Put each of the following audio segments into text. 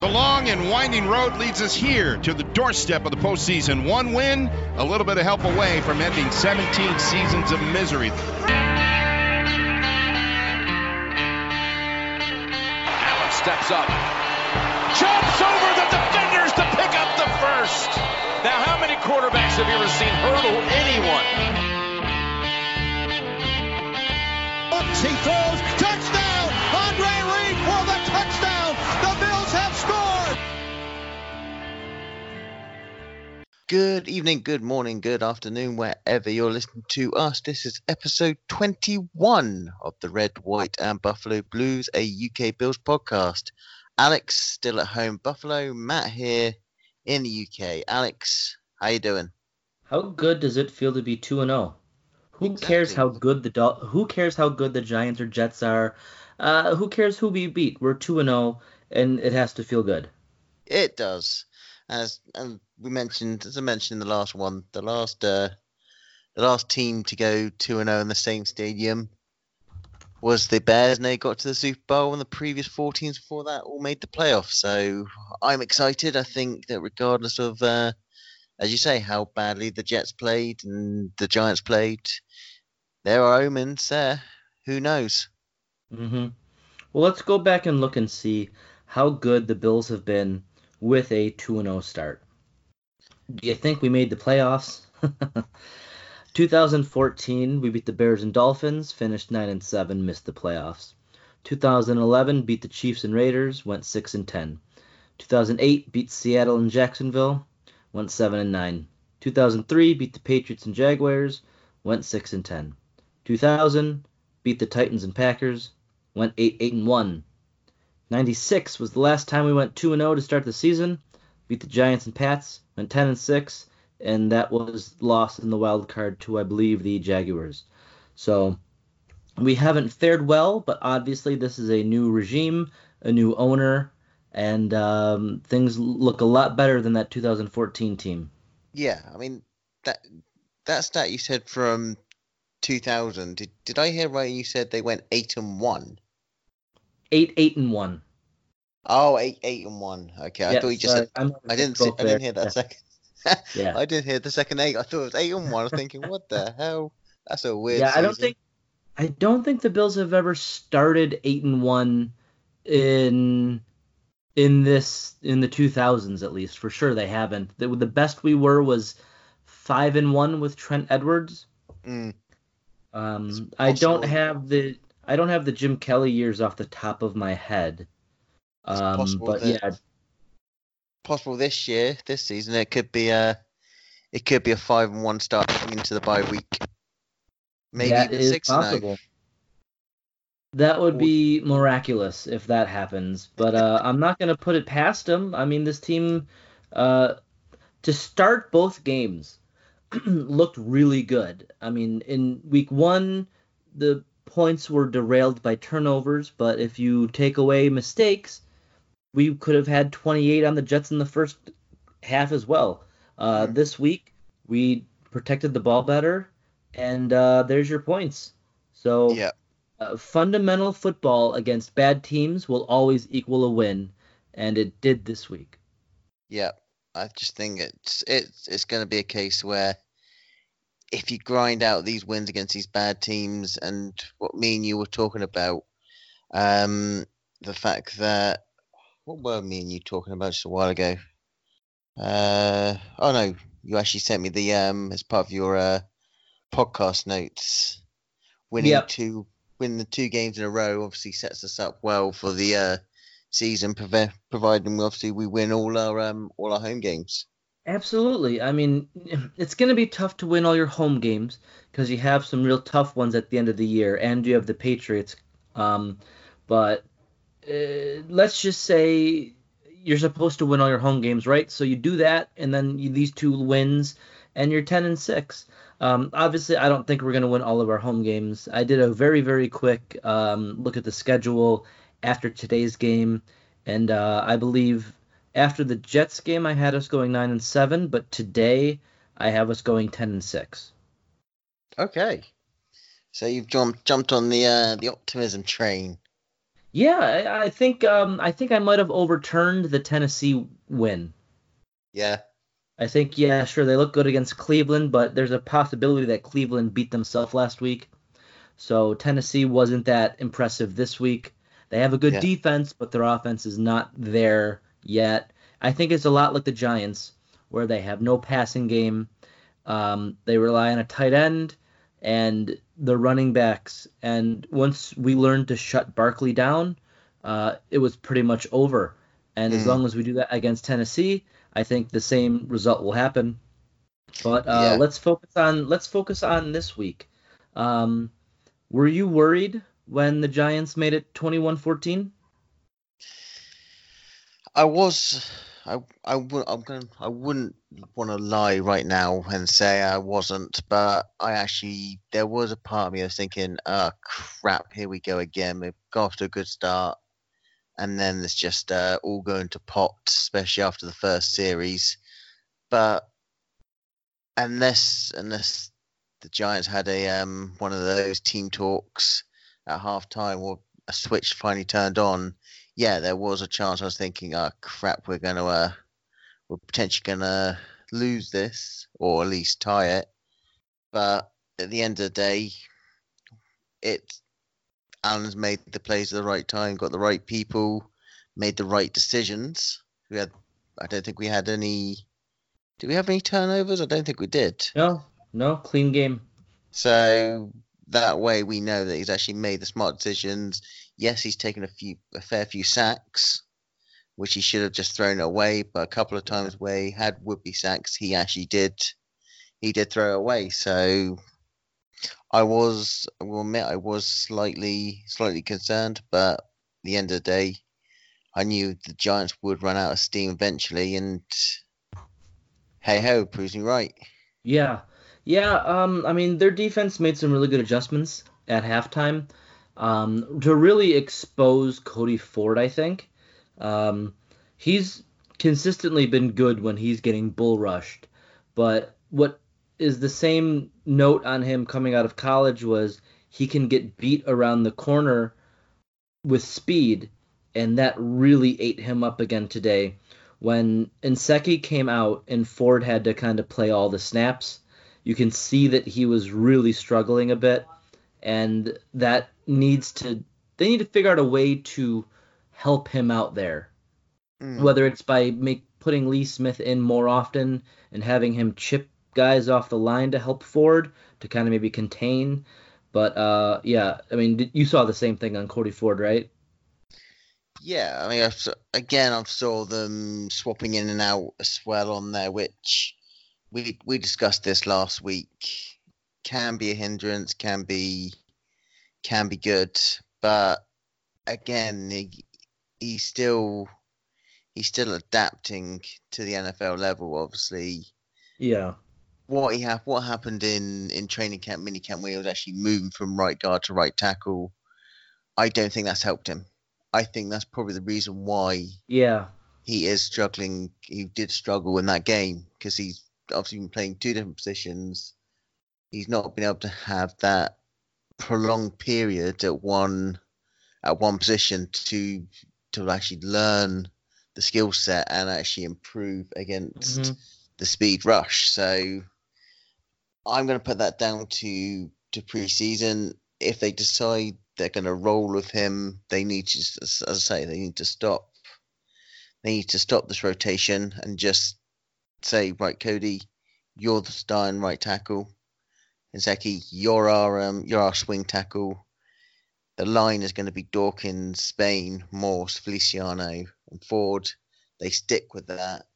The long and winding road leads us here to the doorstep of the postseason. One win, a little bit of help away from ending 17 seasons of misery. Allen steps up, jumps over the defenders to pick up the first. Now, how many quarterbacks have you ever seen hurdle anyone? He throws, touchdown! Good evening, good morning, good afternoon, wherever you're listening to us. This is episode 21 of the Red, White, and Buffalo Blues, a UK Bills podcast. Alex still at home, Buffalo. Matt here in the UK. Alex, how you doing? How good does it feel to be two and zero? Who cares how good the Dol- Who cares how good the Giants or Jets are? Uh, who cares who we beat? We're two and zero, and it has to feel good. It does. As and we mentioned, as I mentioned in the last one, the last uh, the last team to go two and zero in the same stadium was the Bears, and they got to the Super Bowl. And the previous four teams before that all made the playoffs. So I'm excited. I think that regardless of, uh, as you say, how badly the Jets played and the Giants played, there are omens there. Who knows? hmm Well, let's go back and look and see how good the Bills have been with a two and zero start. Do you think we made the playoffs? 2014, we beat the Bears and Dolphins, finished 9 and 7, missed the playoffs. 2011, beat the Chiefs and Raiders, went 6 and 10. 2008, beat Seattle and Jacksonville, went 7 and 9. 2003, beat the Patriots and Jaguars, went 6 and 10. 2000, beat the Titans and Packers, went 8 8 and 1. 96 was the last time we went 2 and 0 to start the season, beat the Giants and Pats, went 10 and 6 and that was lost in the wild card to I believe the Jaguars. So we haven't fared well, but obviously this is a new regime, a new owner, and um, things look a lot better than that 2014 team. Yeah, I mean that that stat you said from 2000. Did did I hear right? You said they went eight and one. Eight eight and one. Oh, eight, eight and one. Okay, I Yeah, thought you just said. I'm didn't. See, I didn't hear that Yeah. second. Yeah. I didn't hear the second eight. I thought it was eight and one. I was thinking, what the hell? That's a weird. yeah, I don't think I don't think the Bills have ever started eight and one in in this in the 2000s at least for sure they haven't. The, the best we were was five and one with Trent Edwards. Mm, Um, I don't have the I don't have the Jim Kelly years off the top of my head. Um, possible but that- yeah, possible this year, this season. It could be a. It could be a five and one start coming into the bye week. Maybe that even is six oh. possible. That would be miraculous if that happens, but uh, I'm not going to put it past them. I mean, this team, uh, to start both games, looked really good. I mean, in week one, the points were derailed by turnovers, but if you take away mistakes, we could have had 28 on the Jets in the first half as well. Uh, Hmm. This week, we protected the ball better, and uh, there's your points. So Yeah. uh, fundamental football against bad teams will always equal a win, and it did this week. Yeah, I just think it's it's it's going to be a case where if you grind out these wins against these bad teams, and what me and you were talking about, um, the fact that what were me and you talking about just a while ago? Uh, oh no, you actually sent me the um as part of your uh podcast notes. Winning Yep. two, winning the two games in a row obviously sets us up well for the uh season, prove- providing obviously we win all our um all our home games. Absolutely. I mean, it's going to be tough to win all your home games because you have some real tough ones at the end of the year, and you have the Patriots. Um, but uh, let's just say you're supposed to win all your home games, right? So you do that, and then you, these two wins, and you're 10 and six. Um, obviously, I don't think we're going to win all of our home games. I did a very, very quick um, look at the schedule after today's game, and uh, I believe after the Jets game, I had us going nine and seven, but today I have us going ten and six. Okay. So you've jumped jumped on the uh, the optimism train. Yeah, I, I think um, I think I might have overturned the Tennessee win. Yeah. I think yeah, sure they look good against Cleveland, but there's a possibility that Cleveland beat themselves last week. So Tennessee wasn't that impressive this week. They have a good Yeah. defense, but their offense is not there yet. I think it's a lot like the Giants, where they have no passing game. Um, they rely on a tight end and the running backs. And once we learned to shut Barkley down, uh, it was pretty much over. And as Mm. long as we do that against Tennessee, I think the same result will happen. But uh, Yeah. let's focus on let's focus on this week. Um, were you worried when the Giants made it 21-14? I was. I I would I'm gonna I wouldn't want to lie right now and say I wasn't, but I actually there was a part of me that was thinking, oh crap, here we go again. We've got off to a good start, and then it's just uh, all going to pot, especially after the first series. But unless unless the Giants had a um one of those team talks at halftime or a switch finally turned on, yeah, there was a chance. I was thinking, oh crap, we're gonna uh, we're potentially gonna lose this or at least tie it. But at the end of the day, it Allen's made the plays at the right time, got the right people, made the right decisions. We had, I don't think we had any. Did we have any turnovers? I don't think we did. No, no, clean game. So that way we know that he's actually made the smart decisions. Yes, he's taken a few a fair few sacks, which he should have just thrown away, but a couple of times where he had would be sacks, he actually did he did throw away. So I was I will admit I was slightly slightly concerned, but at the end of the day I knew the Giants would run out of steam eventually and hey ho, proves me right. Yeah, yeah. Um, I mean, their defense made some really good adjustments at halftime um, to really expose Cody Ford. I think um, he's consistently been good when he's getting bull rushed, but what is the same note on him coming out of college was he can get beat around the corner with speed, and that really ate him up again today. When Nsekhe came out and Ford had to kind of play all the snaps, you can see that he was really struggling a bit, and that needs to they need to figure out a way to help him out there. Mm. Whether it's by make putting Lee Smith in more often and having him chip guys off the line to help Ford to kind of maybe contain. But uh, yeah, I mean, you saw the same thing on Cody Ford, right? Yeah, I mean, I've, again, I've saw them swapping in and out as well on there, which we we discussed this last week. Can be a hindrance, can be can be good, but again, he, he's still he's still adapting to the NFL level. Obviously, Yeah. what he have what happened in in training camp, mini camp, where he was actually moving from right guard to right tackle. I don't think that's helped him. I think that's probably the reason why Yeah. he is struggling. He did struggle in that game because he's obviously been playing two different positions. He's not been able to have that prolonged period at one at one position to to actually learn the skill set and actually improve against Mhm. the speed rush. So I'm going to put that down to to preseason. If they decide they're going to roll with him, they need to, as I say, they need to stop. They need to stop this rotation and just say, right, Cody, you're the starting right tackle. And Zeki, you're our um, you're our swing tackle. The line is going to be Dawkins, Spain, Morse, Feliciano, and Ford. They stick with that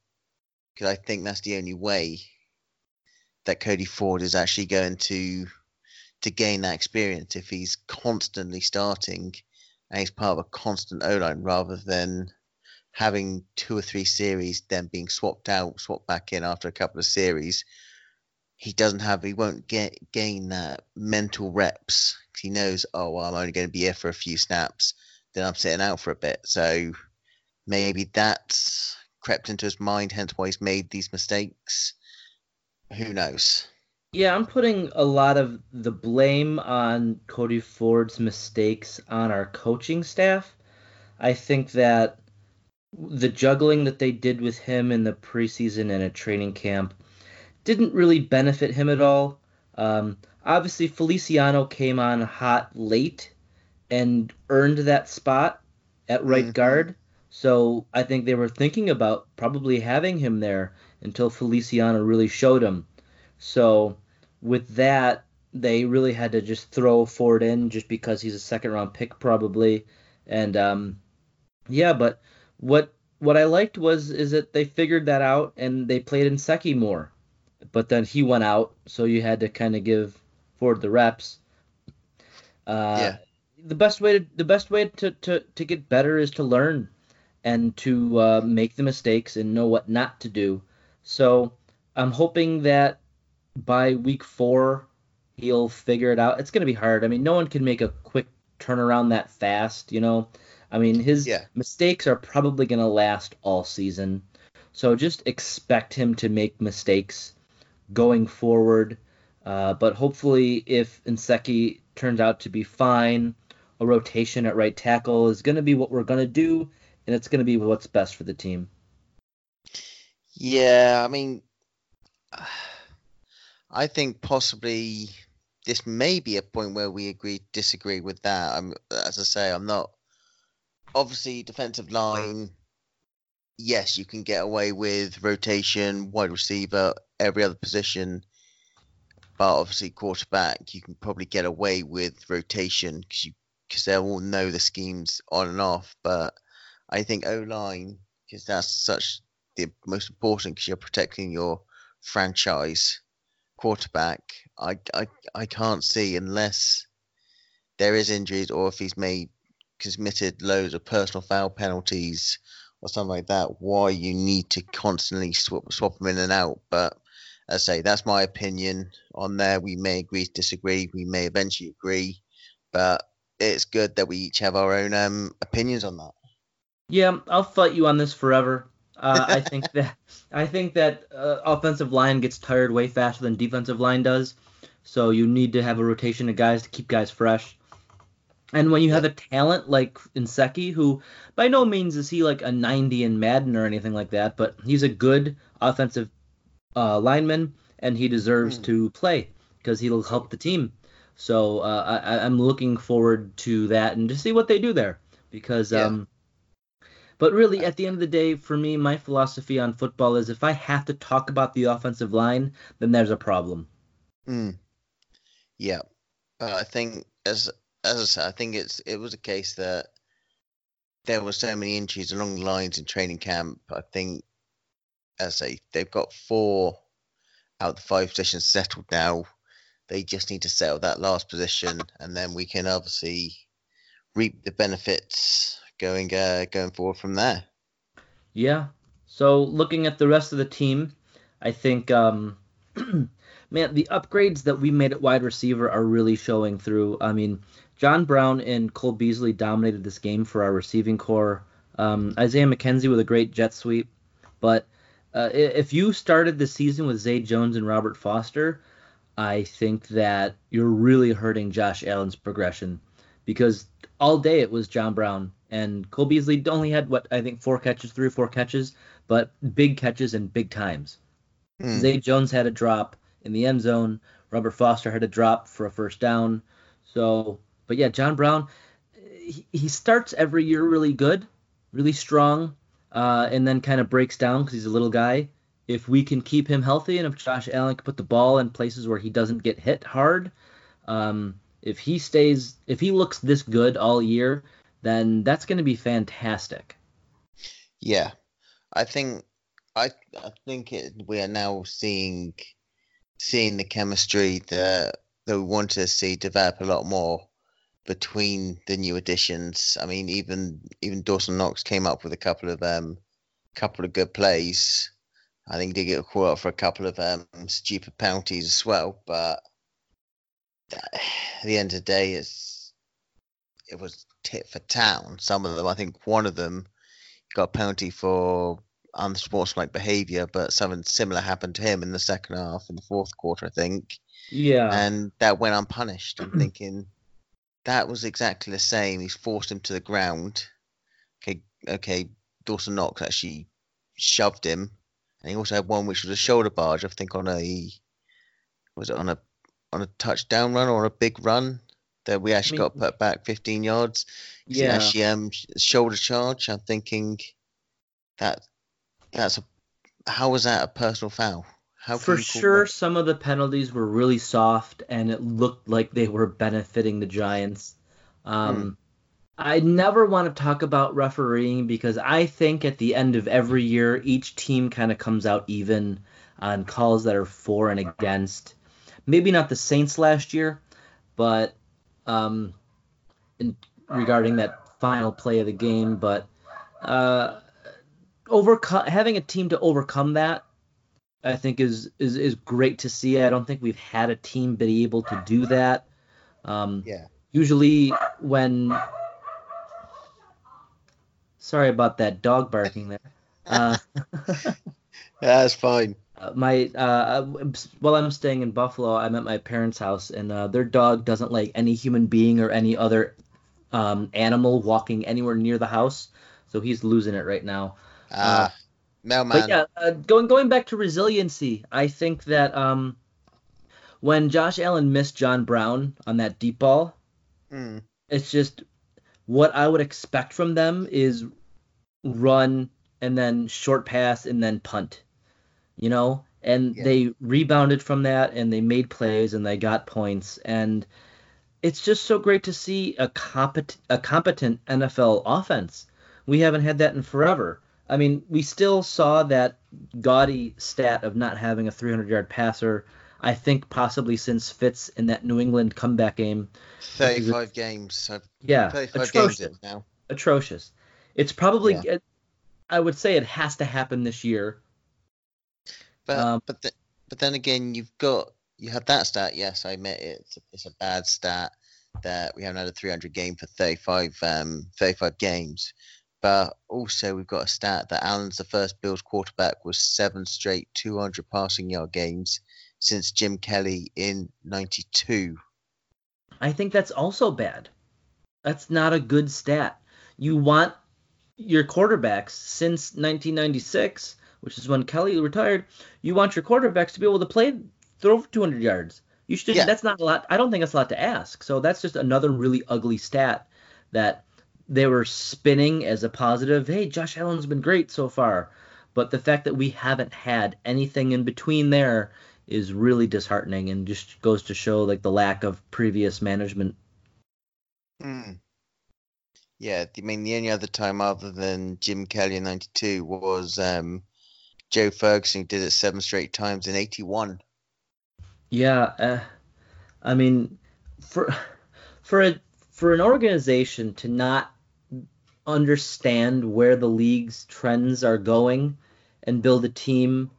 because I think that's the only way that Cody Ford is actually going to to gain that experience if he's constantly starting and he's part of a constant O line rather than having two or three series then being swapped out, swapped back in after a couple of series. He doesn't have, he won't get gain that mental reps. He knows, oh, well, I'm only going to be here for a few snaps, then I'm sitting out for a bit. So maybe that's crept into his mind, hence why he's made these mistakes. Who knows? Yeah, I'm putting a lot of the blame on Cody Ford's mistakes on our coaching staff. I think that the juggling that they did with him in the preseason and at training camp didn't really benefit him at all. Um, obviously, Feliciano came on hot late and earned that spot at right Mhm. guard. So I think they were thinking about probably having him there until Feliciano really showed him. So with that, they really had to just throw Ford in just because he's a second round pick probably. And um, yeah, but what what I liked was is that they figured that out and they played Nsekhe more. But then he went out, so you had to kind of give Ford the reps. Uh, Yeah. The best way to the best way to, to, to get better is to learn and to uh, make the mistakes and know what not to do. So I'm hoping that by week four he'll figure it out. It's going to be hard. I mean, no one can make a quick turnaround that fast, you know. I mean, his Yeah. mistakes are probably going to last all season. So just expect him to make mistakes going forward. Uh, but hopefully, if Nsekhe turns out to be fine, a rotation at right tackle is going to be what we're going to do, and it's going to be what's best for the team. Yeah, I mean, I think possibly this may be a point where we agree disagree with that. I'm, as I say, I'm not obviously defensive line. Yes, you can get away with rotation, wide receiver, every other position, but obviously quarterback, you can probably get away with rotation because you because they all know the schemes on and off. But I think O line because that's such the most important because you're protecting your franchise quarterback. I, I I can't see unless there is injuries or if he's made committed loads of personal foul penalties or something like that. Why you need to constantly swap swap them in and out? But as I say, that's my opinion on there. We may agree, to disagree. We may eventually agree, but it's good that we each have our own um, opinions on that. Yeah, I'll fight you on this forever. Uh, I think that I think that uh, offensive line gets tired way faster than defensive line does. So you need to have a rotation of guys to keep guys fresh. And when you have a talent like Nsekhe, who by no means is he like a 90 in Madden or anything like that, but he's a good offensive uh, lineman and he deserves Hmm. to play because he'll help the team. So uh, I, I'm looking forward to that and to see what they do there because Yeah. um, but really, at the end of the day, for me, my philosophy on football is if I have to talk about the offensive line, then there's a problem. Mm. Yeah, but I think as as I said, I think it's it was a case that there were so many injuries along the lines in training camp. I think, as I say, they've got four out of the five positions settled now. They just need to settle that last position, and then we can obviously reap the benefits going uh, going forward from there. Yeah. So looking at the rest of the team, I think, um, man, the upgrades that we made at wide receiver are really showing through. I mean, John Brown and Cole Beasley dominated this game for our receiving corps. Um, Isaiah McKenzie with a great jet sweep, but uh, if you started the season with Zay Jones and Robert Foster, I think that you're really hurting Josh Allen's progression because all day it was John Brown and Cole Beasley only had what I think four catches, three or four catches, but big catches and big times. Mm. Zay Jones had a drop in the end zone. Robert Foster had a drop for a first down. So, but yeah, John Brown, he, he starts every year really good, really strong, uh, and then kind of breaks down because he's a little guy. If we can keep him healthy and if Josh Allen can put the ball in places where he doesn't get hit hard, um, if he stays, if he looks this good all year, then that's going to be fantastic. Yeah, I think I I think it, we are now seeing seeing the chemistry that that we want to see develop a lot more between the new additions. I mean, even even Dawson Knox came up with a couple of um couple of good plays. I think did get caught up for a couple of um stupid penalties as well, but at the end of the day, it's it was tit for town. Some of them, I think, one of them got a penalty for unsportsmanlike behaviour, but something similar happened to him in the second half, in the fourth quarter, I think, Yeah. and that went unpunished. I'm thinking that was exactly the same. He's forced him to the ground, okay, okay, Dawson Knox actually shoved him, and he also had one which was a shoulder barge. I think on a was it on a on a touchdown run or a big run that we actually mean- got put back 15 yards. He Yeah. actually um shoulder charge. I'm thinking that that's a how was that a personal foul? How For sure, some of the penalties were really soft, and it looked like they were benefiting the Giants. Um, Hmm. I never want to talk about refereeing because I think at the end of every year, each team kind of comes out even on calls that are for and against. Maybe not the Saints last year, but um, in, regarding that final play of the game, but uh, overcome having a team to overcome that I think is, is is great to see. I don't think we've had a team be able to do that. Um, Yeah. Usually when sorry about that dog barking there. Uh, That's fine. uh, my uh, while I'm staying in Buffalo, I'm at my parents' house, and uh, their dog doesn't like any human being or any other um, animal walking anywhere near the house, so he's losing it right now. Ah, mailman. But yeah, uh, going going back to resiliency, I think that um, when Josh Allen missed John Brown on that deep ball, Mm, it's just what I would expect from them is run and then short pass and then punt, you know. And Yeah. they rebounded from that and they made plays and they got points and it's just so great to see a competent a competent NFL offense. We haven't had that in forever. I mean, we still saw that gaudy stat of not having a 300 yard passer. I think possibly since Fitz in that New England comeback game. 35 games. So Yeah, 35 games atrocious. in now. atrocious. It's probably, Yeah. it, I would say, it has to happen this year. But Um, but the, but then again, you've got you had that stat. Yes, I admit it's a, it's a bad stat that we haven't had a 300 game for 35 um 35 games. But also we've got a stat that Allen's the first Bills quarterback with seven straight 200 passing yard games since Jim Kelly in '92. I think that's also bad. That's not a good stat. You want your quarterbacks since 1996, which is when Kelly retired. You want your quarterbacks to be able to play throw for 200 yards. You should. Yeah. That's not a lot. I don't think that's a lot to ask. So that's just another really ugly stat that they were spinning as a positive. Hey, Josh Allen's been great so far, but the fact that we haven't had anything in between there is really disheartening and just goes to show like the lack of previous management. Hmm. Yeah, I mean the only other time other than Jim Kelly in '92 was um, Joe Ferguson did it seven straight times in '81. Yeah, uh, I mean, for for a for an organization to not understand where the league's trends are going and build a team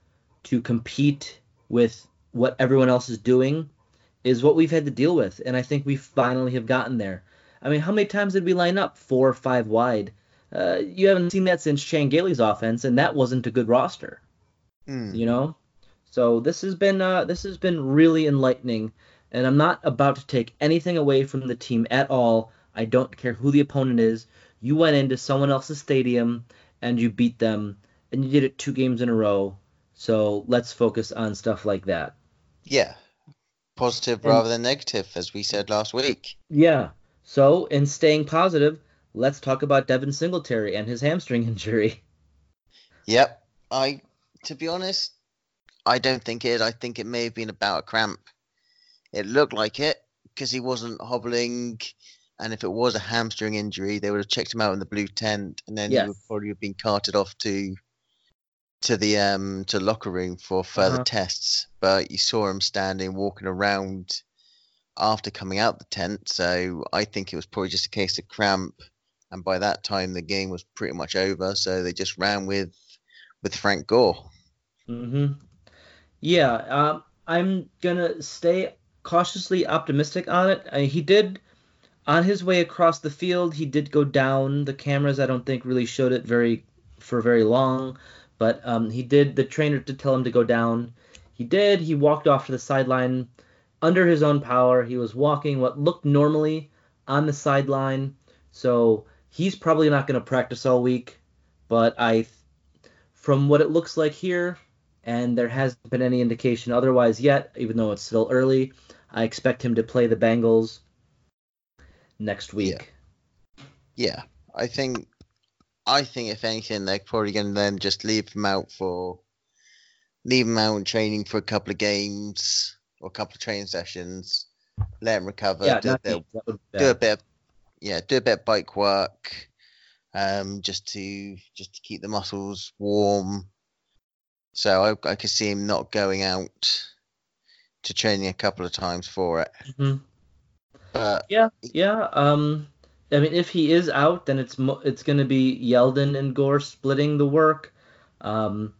to compete with what everyone else is doing is what we've had to deal with, and I think we finally have gotten there. I mean, how many times did we line up four or five wide? Uh, you haven't seen that since Chan Gailey's offense, and that wasn't a good roster Hmm. you know so this has been uh, this has been really enlightening and i'm not about to take anything away from the team at all. I don't care who the opponent is. You went into someone else's stadium and you beat them. And you did it two games in a row. So let's focus on stuff like that. Yeah, positive And- rather than negative, as we said last week. yeah. So in staying positive let's talk about devin singletary and his hamstring injury. Yep, I to be honest, I don't think it. I think it may have been about a cramp. It looked like it because he wasn't hobbling, and if it was a hamstring injury, they would have checked him out in the blue tent, and then he would probably have been carted off to to the um to locker room for further Uh-huh. tests. But you saw him standing, walking around after coming out the tent, so I think it was probably just a case of cramp. And by that time, the game was pretty much over, so they just ran with with Frank Gore. Mm-hmm. Yeah, um, I'm gonna stay cautiously optimistic on it. Uh, he did, on his way across the field, he did go down. The cameras, I don't think, really showed it very for very long, but um, he did. The trainer did tell him to go down. He did. He walked off to the sideline under his own power. He was walking what looked normally on the sideline, so he's probably not going to practice all week, but I, from what it looks like here, and there hasn't been any indication otherwise yet, even though it's still early, I expect him to play the Bengals next week. Yeah, I think I think if anything, they're probably going to then just leave him out for leave him out in training for a couple of games or a couple of training sessions, let him recover, Yeah, do, a bit, me. That would be do a bit, of, yeah, do a bit of bike work, um, just to just to keep the muscles warm. So I, I could see him not going out to training a couple of times for it. Mhm. But Yeah, yeah. Um, I mean, if he is out, then it's mo- it's going to be Yeldon and Gore splitting the work. Um,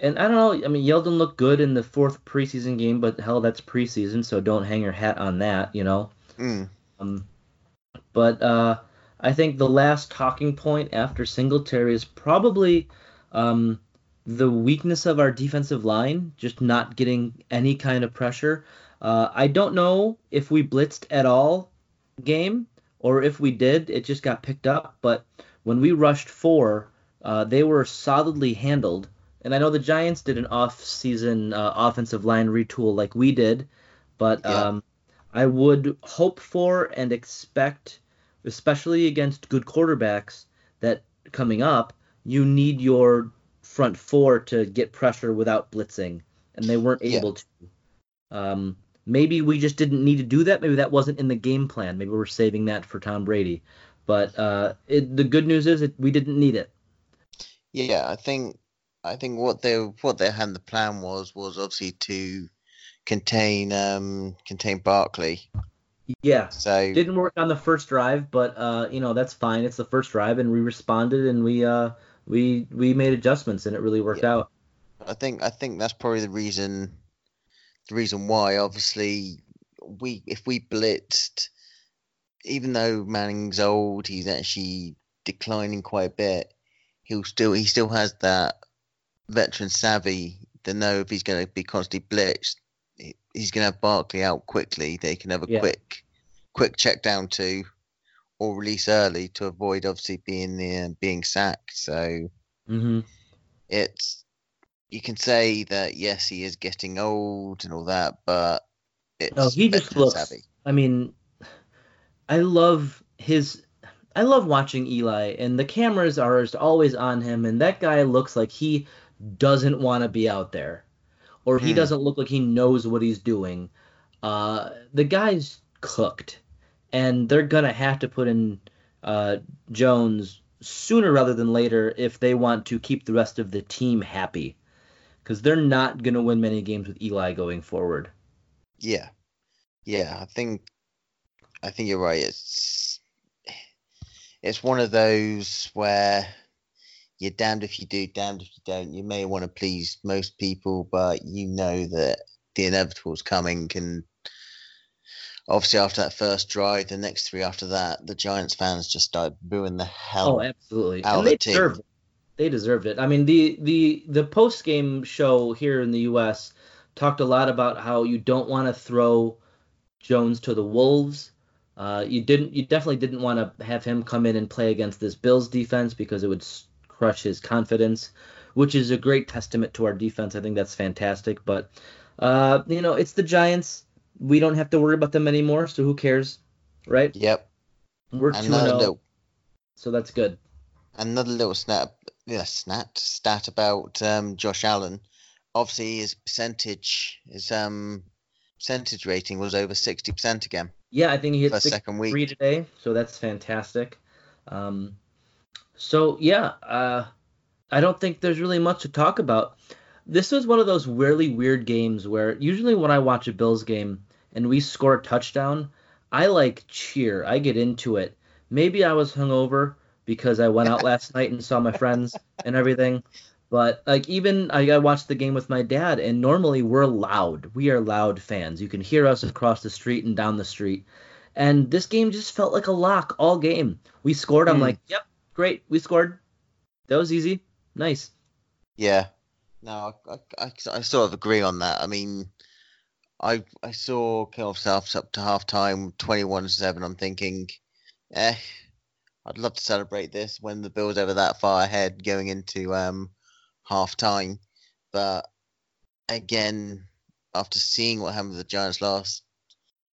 and I don't know. I mean, Yeldon looked good in the fourth preseason game, but hell, that's preseason, so don't hang your hat on that, you know. mm, Um, but uh, I think the last talking point after Singletary is probably um, the weakness of our defensive line, just not getting any kind of pressure. Uh, I don't know if we blitzed at all game or if we did, it just got picked up. But when we rushed four, uh, they were solidly handled. And I know the Giants did an off-season uh, offensive line retool like we did, but Yeah. um, I would hope for and expect, especially against good quarterbacks, that coming up, you need your front four to get pressure without blitzing, and they weren't Yeah. able to. Um, maybe we just didn't need to do that. Maybe that wasn't in the game plan. Maybe we're saving that for Tom Brady. But uh, it, the good news is it, we didn't need it. yeah, I think I think what they what they had the plan was was obviously to contain um contain Barkley. Yeah. So Didn't work on the first drive, but uh, you know that's fine. It's the first drive, and we responded, and we uh, we we made adjustments, and it really worked Yeah. out. I think I think that's probably the reason the reason why obviously we if we blitzed even though Manning's old he's actually declining quite a bit he'll still he still has that veteran savvy to know if he's going to be constantly blitzed he's going to have Barkley out quickly they can have a Yeah. quick quick check down to or release early to avoid obviously being uh, being sacked so hmm it's you can say that yes, he is getting old and all that, but it's No, he just looks. savvy. I mean, I love his. I love watching Eli, and the cameras are just always on him, and that guy looks like he doesn't want to be out there, or he Hmm. doesn't look like he knows what he's doing. Uh, the guy's cooked, and they're gonna have to put in uh, Jones sooner rather than later if they want to keep the rest of the team happy, because they're not gonna win many games with Eli going forward. Yeah, yeah. I think I think you're right. It's it's one of those where you're damned if you do, damned if you don't. You may want to please most people, but you know that the inevitable is coming. And obviously, after that first drive, the next three after that, the Giants fans just started booing the hell Oh, absolutely. out of and the they team. deserved it. They deserved it. I mean, the the the post game show here in the U.S. talked a lot about how you don't want to throw Jones to the wolves. Uh, you didn't. You definitely didn't want to have him come in and play against this Bills defense because it would crush his confidence, which is a great testament to our defense. I think that's fantastic. But uh, you know, it's the Giants. We don't have to worry about them anymore. So who cares, right? Yep. We're two Another so that's good. another little snap, yeah, snap stat about um, Josh Allen. Obviously, his percentage, his um percentage rating was over sixty percent again Yeah, I think he hit six second three week. today, so that's fantastic. Um, so yeah, uh, I don't think there's really much to talk about. This was one of those really weird games where usually when I watch a Bills game and we score a touchdown, I like cheer. I get into it. Maybe I was hungover because I went out last night and saw my friends and everything. But like even I, I watched the game with my dad, and normally we're loud. We are loud fans. You can hear us across the street and down the street. And this game just felt like a lock all game. We scored. I'm Hmm. like, yep, great, we scored. That was easy, nice. Yeah. No, I, I, I sort of agree on that. I mean, I I saw Kill Souths up to half time, twenty one seven. I'm thinking, eh, I'd love to celebrate this when the Bills ever that far ahead going into um, half time. But again, after seeing what happened to the Giants last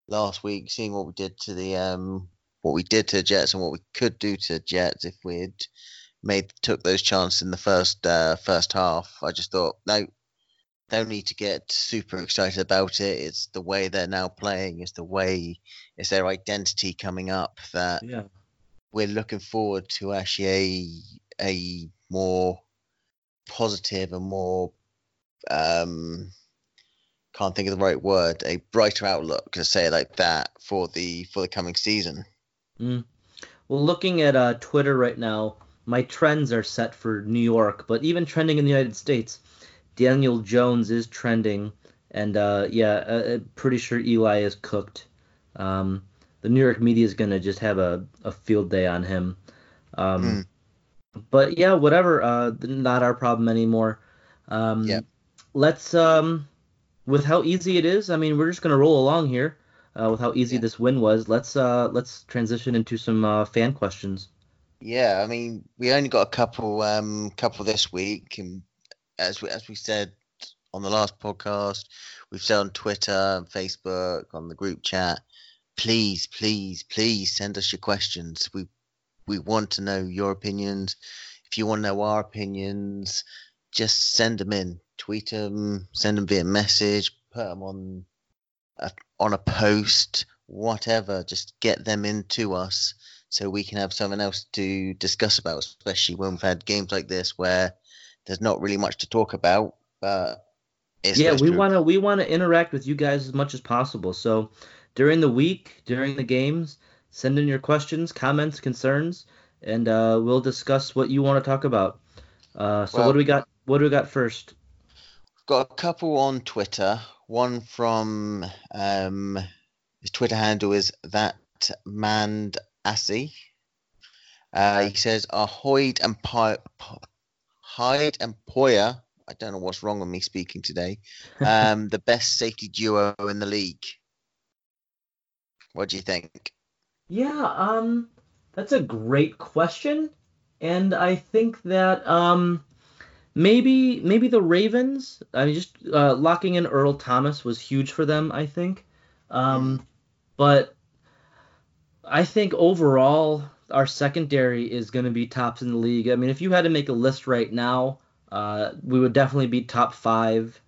last week, seeing what we did to the um, what we did to the Jets and what we could do to the Jets if we'd made took those chances in the first uh, first half, I just thought no, don't need to get super excited about it. It's the way they're now playing. It's the way it's their identity coming up that Yeah. we're looking forward to actually a a more positive and more um can't think of the right word a brighter outlook to say it like that for the for the coming season Mm. Well, looking at uh, Twitter right now, my trends are set for New York, but even trending in the United States, Daniel Jones is trending, and uh, yeah, uh, uh, pretty sure Eli is cooked. Um, the New York media is gonna just have a, a field day on him. Um, But yeah, whatever. Uh, not our problem anymore. Um, Yep. Let's um, with how easy it is. I mean, we're just gonna roll along here. Uh, with how easy Yeah. this win was, let's uh, let's transition into some uh, fan questions. yeah i mean we only got a couple um couple this week and as we as we said on the last podcast we've said on twitter and facebook on the group chat please please please send us your questions. We we want to know your opinions. If you want to know our opinions just send them in. Tweet them send them via message put them on a, on a post whatever. Just get them into us so we can have something else to discuss about especially when we've had games like this where there's not really much to talk about but it's yeah, we want to we want to interact with you guys as much as possible. So during the week, during the games, send in your questions, comments, concerns, and uh, we'll discuss what you want to talk about. Uh, so Well- what do we got? What do we got first? got a couple on Twitter. One from um, his Twitter handle is that manned assy. Uh, he says, "Are Hoyd and Pi- Hyde and Poyer? I don't know what's wrong with me speaking today. Um, the best safety duo in the league. What do you think? Yeah, um, that's a great question, and I think that um, maybe maybe the Ravens. I mean, just uh, locking in Earl Thomas was huge for them. I think, um, but I think overall our secondary is going to be tops in the league. I mean, if you had to make a list right now, uh, we would definitely be top five.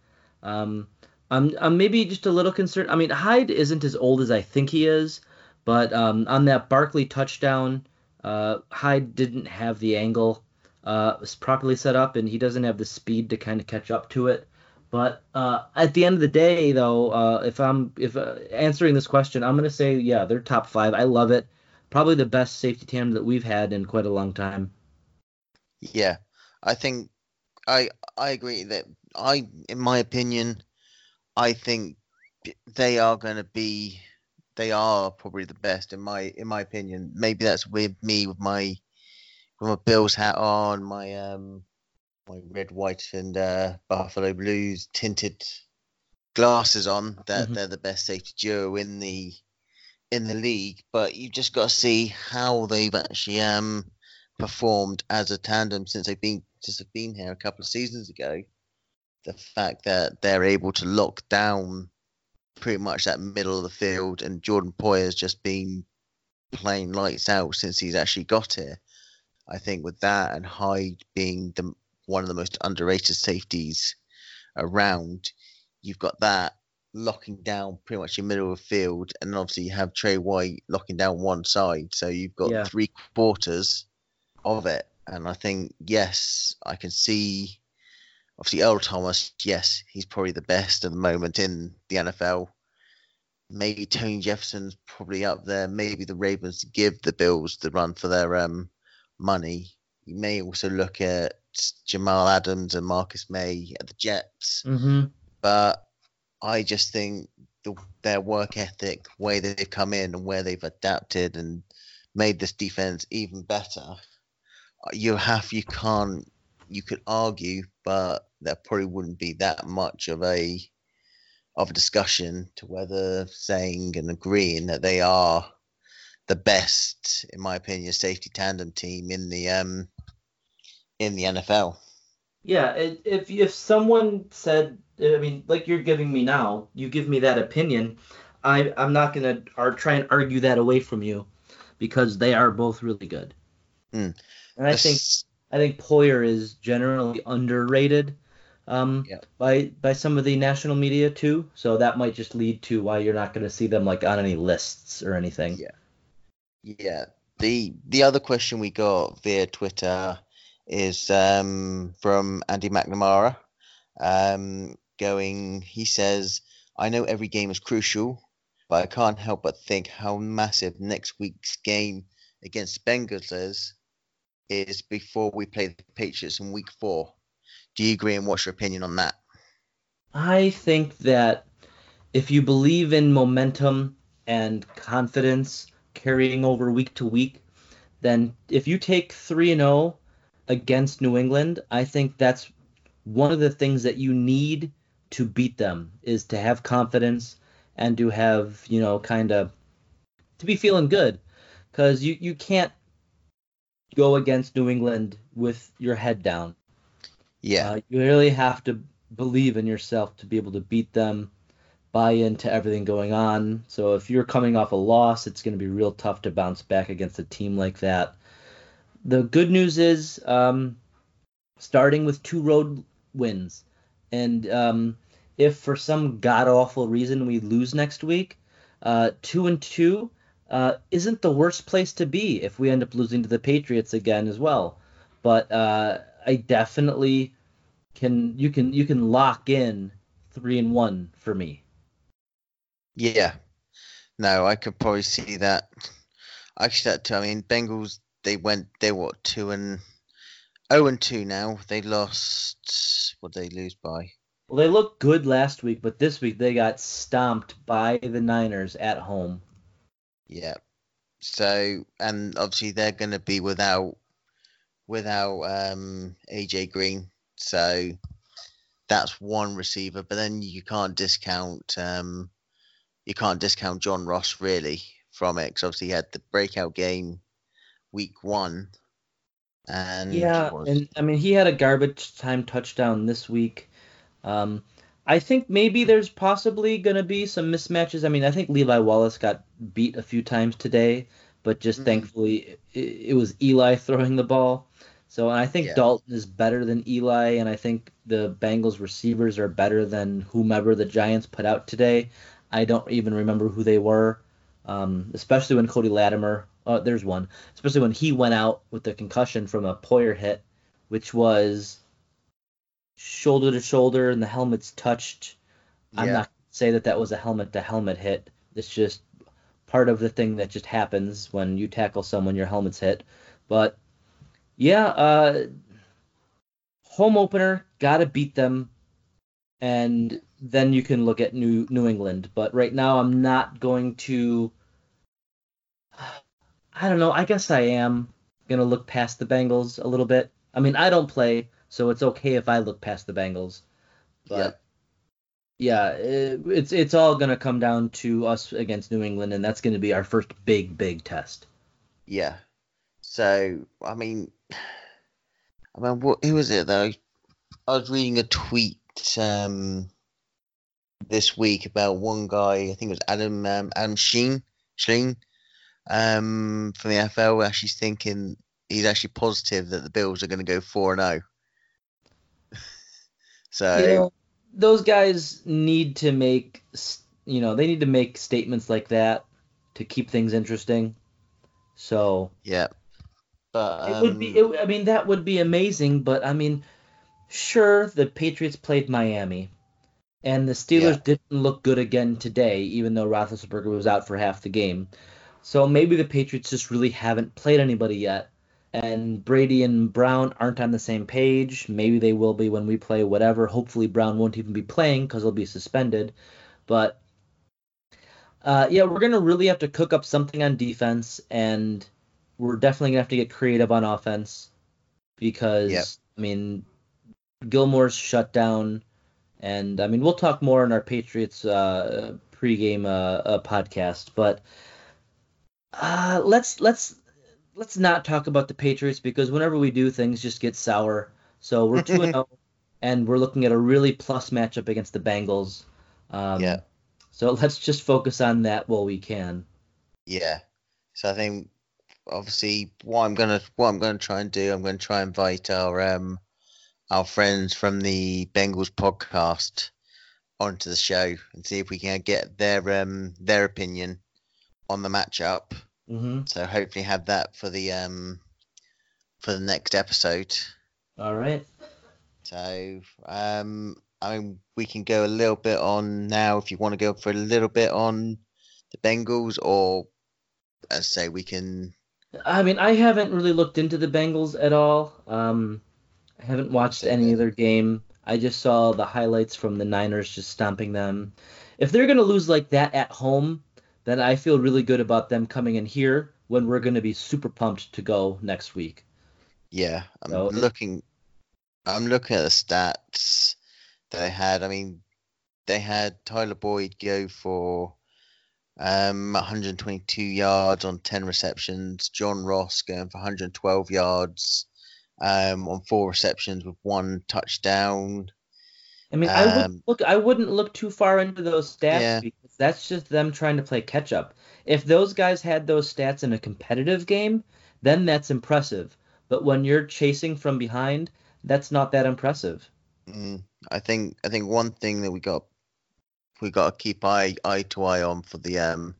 Um, I'm, I'm maybe just a little concerned. I mean, Hyde isn't as old as I think he is. But um, on that Barkley touchdown, uh, Hyde didn't have the angle uh, properly set up, and he doesn't have the speed to kind of catch up to it. But uh, at the end of the day, though, uh, if I'm if uh, answering this question, I'm gonna say yeah, they're top five. I love it. Probably the best safety tandem that we've had in quite a long time. Yeah, I think I I agree that I, in my opinion, I think they are going to be they are probably the best in my in my opinion. Maybe that's with me with my with my Bills hat on, my um my red, white, and uh, Buffalo Blues tinted glasses on. That Mhm. they're the best safety duo in the in the league. But you've just got to see how they've actually um performed as a tandem since they've been just have been here a couple of seasons ago. The fact that they're able to lock down pretty much that middle of the field, and Jordan Poyer's just been playing lights out since he's actually got here. I think with that and Hyde being the one of the most underrated safeties around, you've got that locking down pretty much your middle of the field, and obviously you have Trey White locking down one side, so you've got Yeah. three quarters of it. And I think yes, I can see. Obviously, Earl Thomas, yes, he's probably the best at the moment in the NFL. Maybe Tony Jefferson's probably up there. Maybe the Ravens give the Bills the run for their um money. You may also look at Jamal Adams and Marcus Maye at the Jets Mm-hmm. but I just think the, their work ethic, way they've come in and where they've adapted and made this defense even better, you have you can't you could argue, but there probably wouldn't be that much of a of a discussion to whether saying and agreeing that they are the best, in my opinion, safety tandem team in the um in the NFL. Yeah, if if someone said, I mean, like you're giving me now, you give me that opinion, I I'm not gonna try and argue that away from you, because they are both really good. Mm. And I think I think Poyer is generally underrated um, Yeah. by by some of the national media too. So that might just lead to why you're not going to see them like on any lists or anything. Yeah. Yeah. The the other question we got via Twitter is um, from Andy McNamara. Um, going, he says, "I know every game is crucial, but I can't help but think how massive next week's game against Bengals is, before we play the Patriots in Week Four. Do you agree? And what's your opinion on that? I think that if you believe in momentum and confidence carrying over week to week, then if you take 3 and 0 against New England, I think that's one of the things that you need to beat them is to have confidence and to have, you know, kind of to be feeling good cuz you you can't go against New England with your head down. Yeah, Uh, you really have to believe in yourself to be able to beat them, buy into everything going on. So if you're coming off a loss, it's going to be real tough to bounce back against a team like that. The good news is um, starting with two road wins. And um, if for some god awful reason we lose next week, uh, two and two uh, isn't the worst place to be if we end up losing to the Patriots again as well. But uh, I definitely can you can you can lock in three and one for me. Yeah. No, I could probably see that. Actually, that too. I mean, Bengals. They went. They what two and oh and two now. They lost. What did they lose by? Well, they looked good last week, but this week they got stomped by the Niners at home. Yeah. So and obviously they're going to be without without um AJ Green. So that's one receiver. But then you can't discount um you can't discount John Ross really from it because obviously he had the breakout game week one. And Yeah, was- and I mean he had a garbage time touchdown this week. Um, I think maybe there's possibly gonna be some mismatches. I mean, I think Levi Wallace got beat a few times today, but just Mhm. thankfully it, it was Eli throwing the ball. So I think Yeah. Dalton is better than Eli, and I think the Bengals receivers are better than whomever the Giants put out today. I don't even remember who they were, um, especially when Cody Latimer. Uh, there's one, especially when he went out with the concussion from a Poyer hit, which was shoulder to shoulder and the helmets touched. I'm not say that that was a helmet to helmet hit. It's just part of the thing that just happens when you tackle someone, your helmet's hit. But yeah, uh, home opener, gotta beat them, and then you can look at New New England. But right now, I'm not going to. I don't know. I guess I am gonna look past the Bengals a little bit. I mean, I don't play, so it's okay if I look past the Bengals. But yeah, it, it's it's all gonna come down to us against New England, and that's gonna be our first big big test. Yeah. So I mean, I mean, what who was it though? I was reading a tweet um this week about one guy. I think it was Adam um, Adam Sheen Sheen um from the NFL. she's thinking he's actually positive that the Bills are going to go four and zero. So you know, those guys need to make you know they need to make statements like that to keep things interesting. So yeah, but it would be. um, It, I mean, that would be amazing. But I mean, sure, the Patriots played Miami, and the Steelers Yeah. didn't look good again today, even though Roethlisberger was out for half the game. So maybe the Patriots just really haven't played anybody yet, and Brady and Brown aren't on the same page. Maybe they will be when we play whatever. Hopefully, Brown won't even be playing because he'll be suspended. But uh, yeah, we're gonna really have to cook up something on defense, and we're definitely gonna have to get creative on offense because Yep. I mean Gilmore's shut down, and I mean we'll talk more in our Patriots uh, pregame uh, uh, podcast, but Uh, let's let's let's not talk about the Patriots because whenever we do, things just get sour. So we're two and zero, and we're looking at a really plus matchup against the Bengals. Um, Yeah. So let's just focus on that while we can. Yeah. So I think obviously what I'm gonna what I'm gonna try and do, I'm gonna try and invite our um our friends from the Bengals podcast onto the show and see if we can get their um their opinion on the matchup. hmm So hopefully have that for the um for the next episode. All right. So um I mean we can go a little bit on now if you want to go for a little bit on the Bengals or as I say we can I mean, I haven't really looked into the Bengals at all. Um, I haven't watched any of their game. I just saw the highlights from the Niners just stomping them. If they're going to lose like that at home, then I feel really good about them coming in here when we're going to be super pumped to go next week. Yeah, I'm So it- looking. I'm looking at the stats they had. I mean, they had Tyler Boyd go for um 122 yards on 10 receptions. John Ross going for 112 yards um on four receptions with one touchdown. I mean, I would Um, look. I wouldn't look too far into those stats Yeah. because that's just them trying to play catch up. If those guys had those stats in a competitive game, then that's impressive. But when you're chasing from behind, that's not that impressive. Mm, I think I think one thing that we got we got to keep eye eye to eye on for the um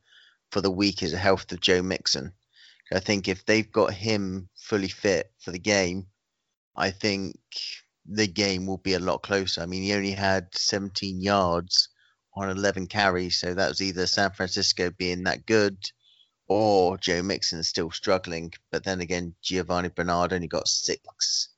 for the week is the health of Joe Mixon. I think if they've got him fully fit for the game, I think the game will be a lot closer. I mean, he only had 17 yards on 11 carries, so that was either San Francisco being that good or Joe Mixon still struggling. But then again, Giovani Bernard only got six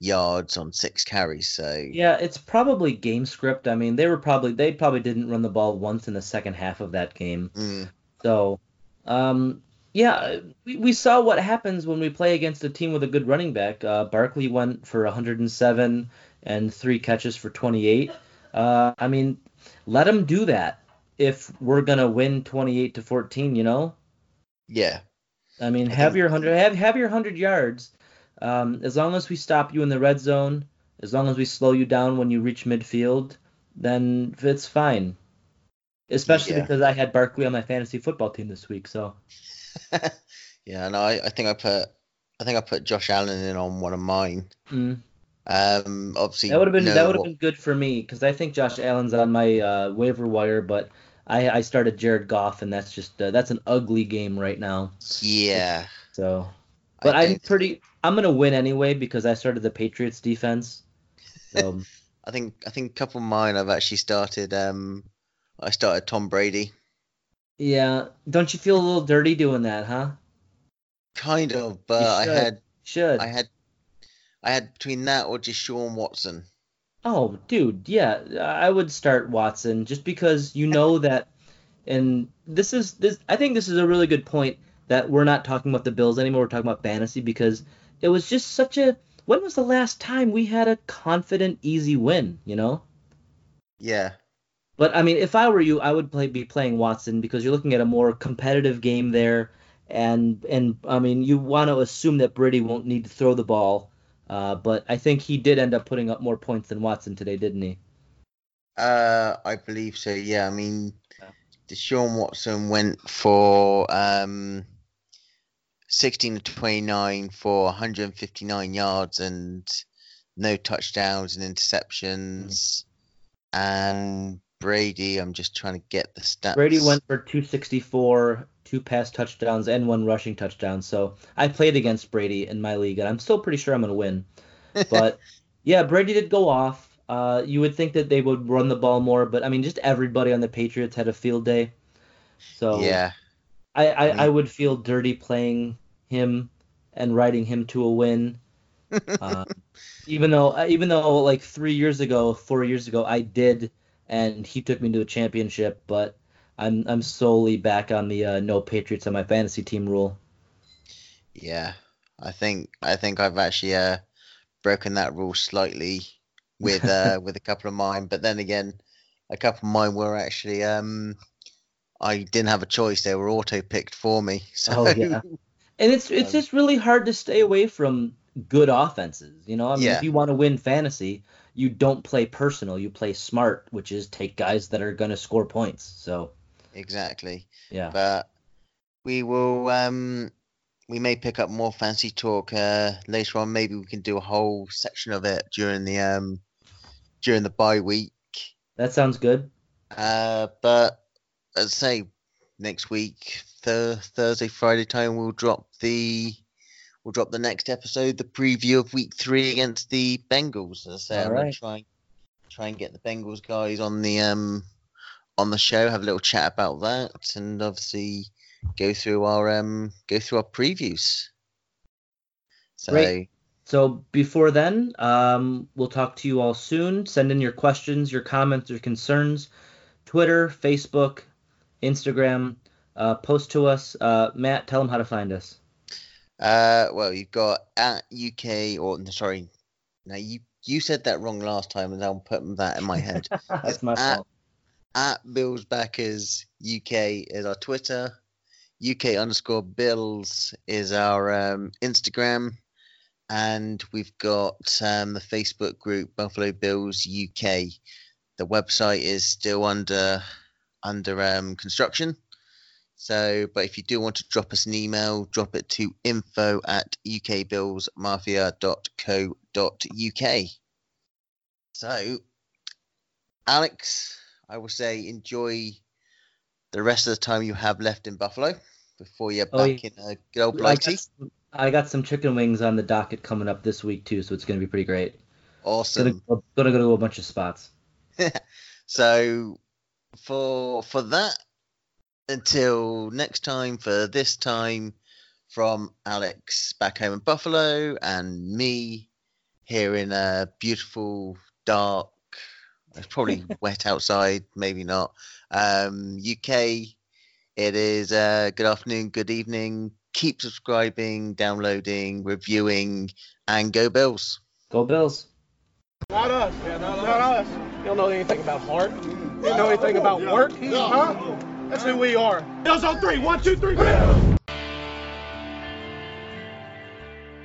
yards on six carries, so Yeah, it's probably game script. I mean, they were probably they probably didn't run the ball once in the second half of that game. mm, So, um, yeah, we, we saw what happens when we play against a team with a good running back. Uh, Barkley went for 107 and three catches for 28. Uh, I mean, let him do that if we're gonna win 28 to 14. You know, yeah. I mean, have your hundred have have your hundred yards. Um, as long as we stop you in the red zone, as long as we slow you down when you reach midfield, then it's fine. Especially Yeah. because I had Barkley on my fantasy football team this week, so. yeah, and I, I think I put I think I put Josh Allen in on one of mine. Mm. Um, obviously That would have been that would have been good for me because I think Josh Allen's on my uh, waiver wire, but I, I started Jared Goff and that's just uh, that's an ugly game right now. Yeah, So, but I'm don't- pretty I'm gonna win anyway because I started the Patriots defense. So I think I think a couple of mine I've actually started. Um, I started Tom Brady, yeah, don't you feel a little dirty doing that, huh? kind of, but I had Should. I had I had between that or just Sean Watson. Oh, dude, yeah, I would start Watson just because you know that, and this is this. I think this is a really good point that we're not talking about the Bills anymore. We're talking about fantasy because it was just such a. When was the last time we had a confident, easy win? You know. Yeah, But I mean, if I were you, I would play be playing Watson because you're looking at a more competitive game there, and and I mean, you want to assume that Brady won't need to throw the ball. Uh, but I think he did end up putting up more points than Watson today, didn't he? uh, I believe so. Yeah, I mean. Deshaun Watson went for um, 16 to 29 for 159 yards and no touchdowns and interceptions. And Brady, I'm just trying to get the stats. Brady went for 264, two pass touchdowns, and one rushing touchdown. So I played against Brady in my league, and I'm still pretty sure I'm going to win. But yeah, Brady did go off. Uh, you would think that they would run the ball more, but I mean, just everybody on the Patriots had a field day. So yeah, I, I, I mean- I would feel dirty playing him and riding him to a win. Um, even though uh, even though like three years ago, four years ago, I did, and he took me to a championship. But I'm I'm solely back on the uh, no Patriots on my fantasy team rule. yeah. I think I think I've actually uh, broken that rule slightly with uh, with a couple of mine, but then again, a couple of mine were actually um, I didn't have a choice. They were auto picked for me. So Oh yeah. And it's it's Um, just really hard to stay away from good offenses. You know, I mean, Yeah. if you want to win fantasy, you don't play personal. You play smart, which is take guys that are going to score points. So exactly. yeah, But we will um we may pick up more fancy talk uh later on. Maybe we can do a whole section of it during the um during the bye week. that sounds good. Uh but as I say next week, th- Thursday, Friday time we'll drop the we'll drop the next episode, the preview of week three against the Bengals. As I say, I'm gonna try try and get the Bengals guys on the um on the show, have a little chat about that, and obviously go through our um go through our previews. So Great. So before then, um, we'll talk to you all soon. Send in your questions, your comments, your concerns. Twitter, Facebook, Instagram. Uh, post to us. Uh, Matt, tell them how to find us. uh well you've got at UK or sorry now you you said that wrong last time and I'm putting that in my head. That's my at- fault. At Bills Backers UK is our Twitter. UK underscore Bills is our um, Instagram. And we've got um, the Facebook group Buffalo Bills UK. The website is still under under um, construction. So, but if you do want to drop us an email, drop it to info at ukbillsmafia.co.uk. So, Alex, I will say enjoy the rest of the time you have left in Buffalo before you're Oh, back in a good old I blighty. got, some, I got some chicken wings on the docket coming up this week too, so it's gonna be pretty great. Gonna Awesome. gonna go to a bunch of spots. So for for that, until next time, for this time, from Alex back home in Buffalo and me here in a beautiful, dark, it's probably wet outside, maybe not. Um, UK, it is uh, good afternoon, good evening. Keep subscribing, downloading, reviewing, and go Bills. Go Bills. Not us. Yeah, not, us. You don't know anything about heart. You don't know anything about work. Huh? That's who we are. Bills on three. One, two, three. Bills.